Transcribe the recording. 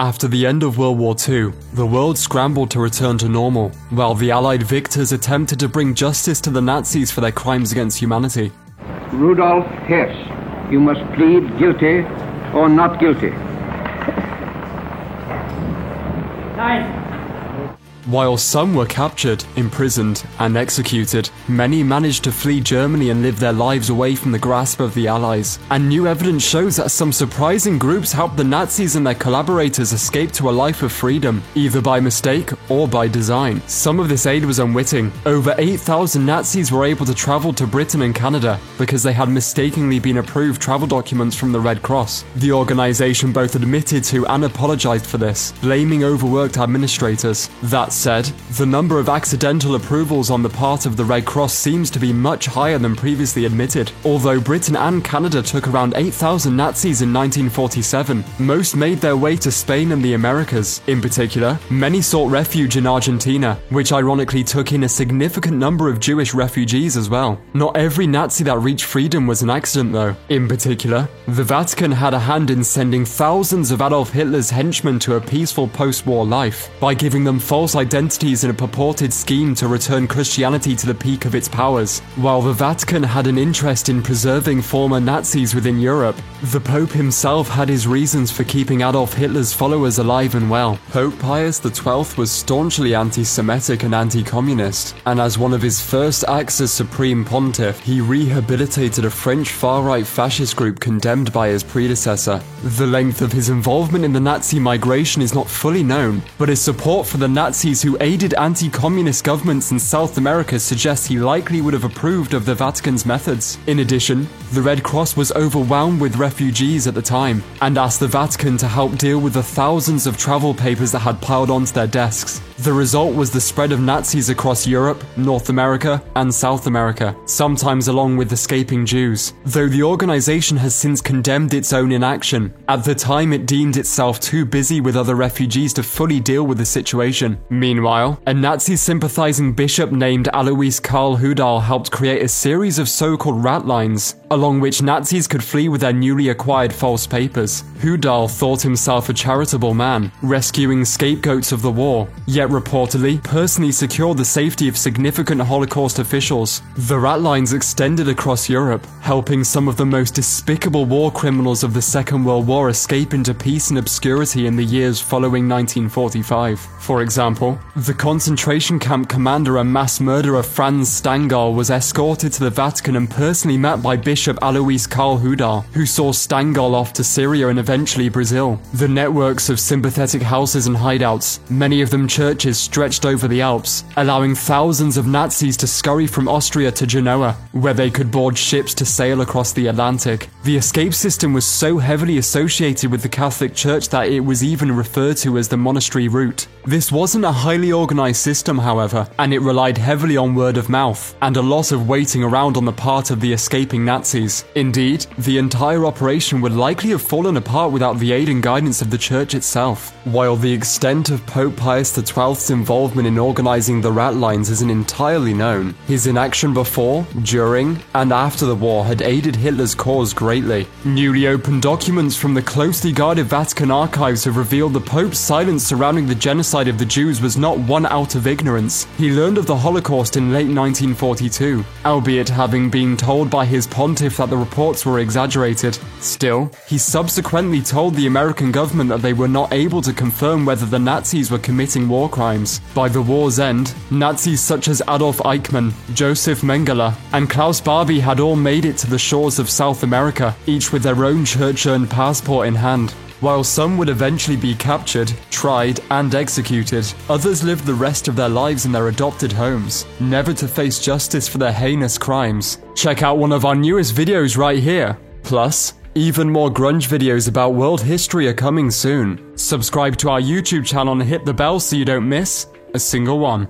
After the end of World War II, the world scrambled to return to normal, while the Allied victors attempted to bring justice to the Nazis for their crimes against humanity. Rudolf Hess, you must plead guilty or not guilty. Nein. While some were captured, imprisoned, and executed, many managed to flee Germany and live their lives away from the grasp of the Allies. And new evidence shows that some surprising groups helped the Nazis and their collaborators escape to a life of freedom, either by mistake or by design. Some of this aid was unwitting. Over 8,000 Nazis were able to travel to Britain and Canada because they had mistakenly been approved travel documents from the Red Cross. The organization both admitted to and apologized for this, blaming overworked administrators. That said, the number of accidental approvals on the part of the Red Cross seems to be much higher than previously admitted. Although Britain and Canada took around 8,000 Nazis in 1947, most made their way to Spain and the Americas. In particular, many sought refuge in Argentina, which ironically took in a significant number of Jewish refugees as well. Not every Nazi that reached freedom was an accident though. In particular, the Vatican had a hand in sending thousands of Adolf Hitler's henchmen to a peaceful post-war life by giving them false identities in a purported scheme to return Christianity to the peak of its powers. While the Vatican had an interest in preserving former Nazis within Europe, the Pope himself had his reasons for keeping Adolf Hitler's followers alive and well. Pope Pius XII was staunchly anti Semitic and anti communist, and as one of his first acts as Supreme Pontiff, he rehabilitated a French far right fascist group condemned by his predecessor. The length of his involvement in the Nazi migration is not fully known, but his support for the Who aided anti communist governments in South America suggests he likely would have approved of the Vatican's methods. In addition, the Red Cross was overwhelmed with refugees at the time and asked the Vatican to help deal with the thousands of travel papers that had piled onto their desks. The result was the spread of Nazis across Europe, North America, and South America, sometimes along with escaping Jews. Though the organization has since condemned its own inaction, at the time it deemed itself too busy with other refugees to fully deal with the situation. Meanwhile, a Nazi sympathizing bishop named Alois Karl Hudal helped create a series of so called rat lines, along which Nazis could flee with their newly acquired false papers. Hudal thought himself a charitable man, rescuing scapegoats of the war, yet reportedly personally secured the safety of significant Holocaust officials. The rat lines extended across Europe, helping some of the most despicable war criminals of the Second World War escape into peace and obscurity in the years following 1945. For example, the concentration camp commander and mass murderer Franz Stangl was escorted to the Vatican and personally met by Bishop Alois Karl Hudal, who saw Stangl off to Syria and eventually Brazil. The networks of sympathetic houses and hideouts, many of them churches, stretched over the Alps, allowing thousands of Nazis to scurry from Austria to Genoa, where they could board ships to sail across the Atlantic. The escape system was so heavily associated with the Catholic Church that it was even referred to as the monastery route. This wasn't a highly organized system, however, and it relied heavily on word of mouth and a lot of waiting around on the part of the escaping Nazis. Indeed, the entire operation would likely have fallen apart without the aid and guidance of the church itself. While the extent of Pope Pius XII's involvement in organizing the Ratlines isn't entirely known, his inaction before, during, and after the war had aided Hitler's cause greatly. Newly opened documents from the closely guarded Vatican archives have revealed the Pope's silence surrounding the genocide genocide of the Jews was not one out of ignorance. He learned of the Holocaust in late 1942, albeit having been told by his pontiff that the reports were exaggerated. Still, he subsequently told the American government that they were not able to confirm whether the Nazis were committing war crimes. By the war's end, Nazis such as Adolf Eichmann, Joseph Mengele, and Klaus Barbie had all made it to the shores of South America, each with their own church earned passport in hand. While some would eventually be captured, tried, and executed, others lived the rest of their lives in their adopted homes, never to face justice for their heinous crimes. Check out one of our newest videos right here. Plus, even more grunge videos about world history are coming soon. Subscribe to our YouTube channel and hit the bell so you don't miss a single one.